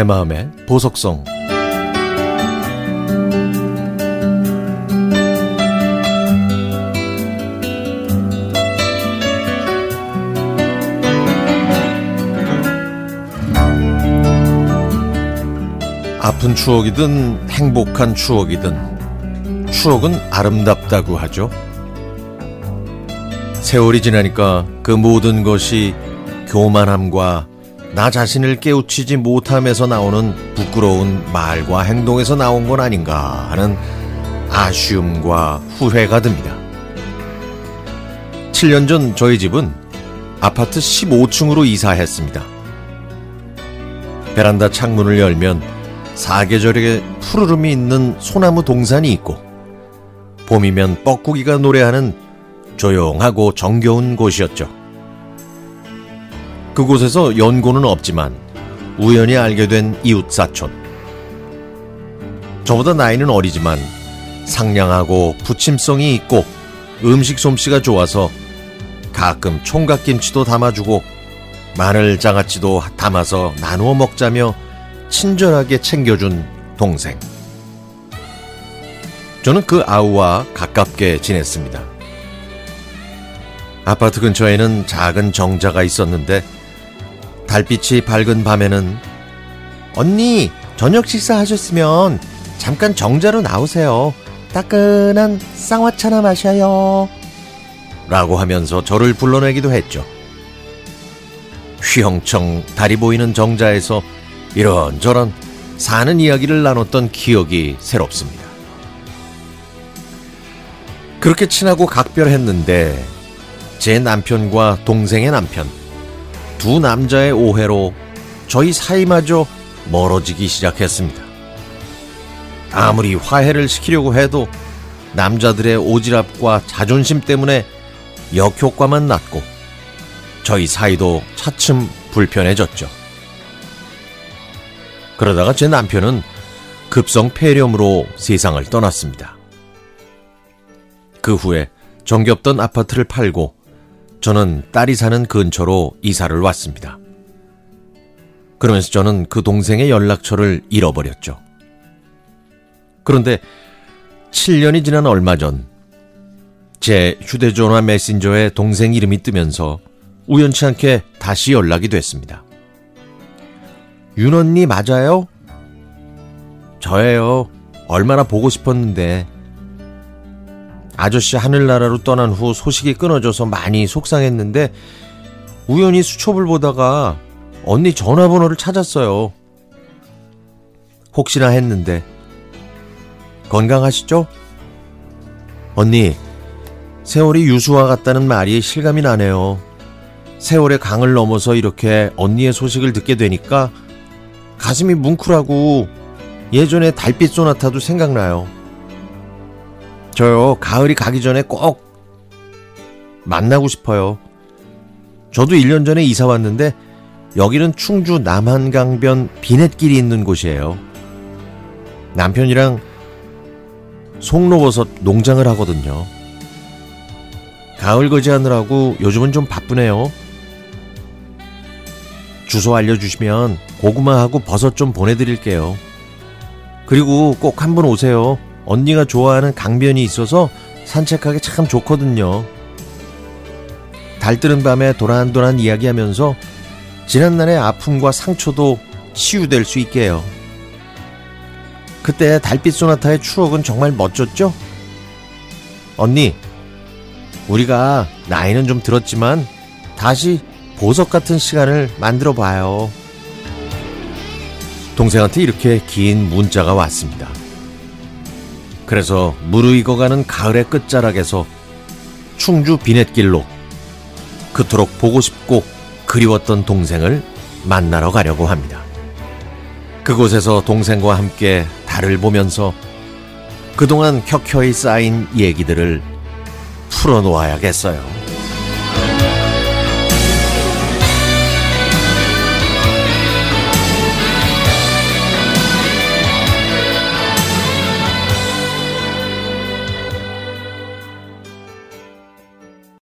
내 마음의 보석성 아픈 추억이든 행복한 추억이든 추억은 아름답다고 하죠. 세월이 지나니까 그 모든 것이 교만함과 나 자신을 깨우치지 못함에서 나오는 부끄러운 말과 행동에서 나온 건 아닌가 하는 아쉬움과 후회가 듭니다. 7년 전 저희 집은 아파트 15층으로 이사했습니다. 베란다 창문을 열면 사계절에 푸르름이 있는 소나무 동산이 있고 봄이면 뻐꾸기가 노래하는 조용하고 정겨운 곳이었죠. 그곳에서 연고는 없지만 우연히 알게 된 이웃 사촌. 저보다 나이는 어리지만 상냥하고 부침성이 있고 음식 솜씨가 좋아서 가끔 총각김치도 담아주고 마늘 장아찌도 담아서 나누어 먹자며 친절하게 챙겨준 동생. 저는 그 아우와 가깝게 지냈습니다. 아파트 근처에는 작은 정자가 있었는데 달빛이 밝은 밤에는 언니 저녁 식사하셨으면 잠깐 정자로 나오세요. 따끈한 쌍화차나 마셔요. 라고 하면서 저를 불러내기도 했죠. 휘영청 달이 보이는 정자에서 이런저런 사는 이야기를 나눴던 기억이 새롭습니다. 그렇게 친하고 각별했는데 제 남편과 동생의 남편 두 남자의 오해로 저희 사이마저 멀어지기 시작했습니다. 아무리 화해를 시키려고 해도 남자들의 오지랖과 자존심 때문에 역효과만 났고 저희 사이도 차츰 불편해졌죠. 그러다가 제 남편은 급성 폐렴으로 세상을 떠났습니다. 그 후에 정겹던 아파트를 팔고 저는 딸이 사는 근처로 이사를 왔습니다. 그러면서 저는 그 동생의 연락처를 잃어버렸죠. 그런데 7년이 지난 얼마 전, 제 휴대전화 메신저에 동생 이름이 뜨면서 우연치 않게 다시 연락이 됐습니다. 윤 언니 맞아요? 저예요. 얼마나 보고 싶었는데. 아저씨 하늘나라로 떠난 후 소식이 끊어져서 많이 속상했는데 우연히 수첩을 보다가 언니 전화번호를 찾았어요. 혹시나 했는데 건강하시죠? 언니, 세월이 유수와 같다는 말이 실감이 나네요. 세월의 강을 넘어서 이렇게 언니의 소식을 듣게 되니까 가슴이 뭉클하고 예전에 달빛 소나타도 생각나요. 저요, 가을이 가기 전에 꼭 만나고 싶어요. 저도 1년 전에 이사 왔는데 여기는 충주 남한강변 비넷길이 있는 곳이에요. 남편이랑 송로버섯 농장을 하거든요. 가을 거지하느라고 요즘은 좀 바쁘네요. 주소 알려주시면 고구마하고 버섯 좀 보내드릴게요. 그리고 꼭 한번 오세요. 언니가 좋아하는 강변이 있어서 산책하기 참 좋거든요. 달뜨는 밤에 도란도란 이야기하면서 지난날의 아픔과 상처도 치유될 수 있게요. 그때 달빛 소나타의 추억은 정말 멋졌죠? 언니, 우리가 나이는 좀 들었지만 다시 보석 같은 시간을 만들어 봐요. 동생한테 이렇게 긴 문자가 왔습니다. 그래서 무르익어가는 가을의 끝자락에서 충주 비넷길로 그토록 보고 싶고 그리웠던 동생을 만나러 가려고 합니다. 그곳에서 동생과 함께 달을 보면서 그동안 켜켜이 쌓인 얘기들을 풀어놓아야겠어요.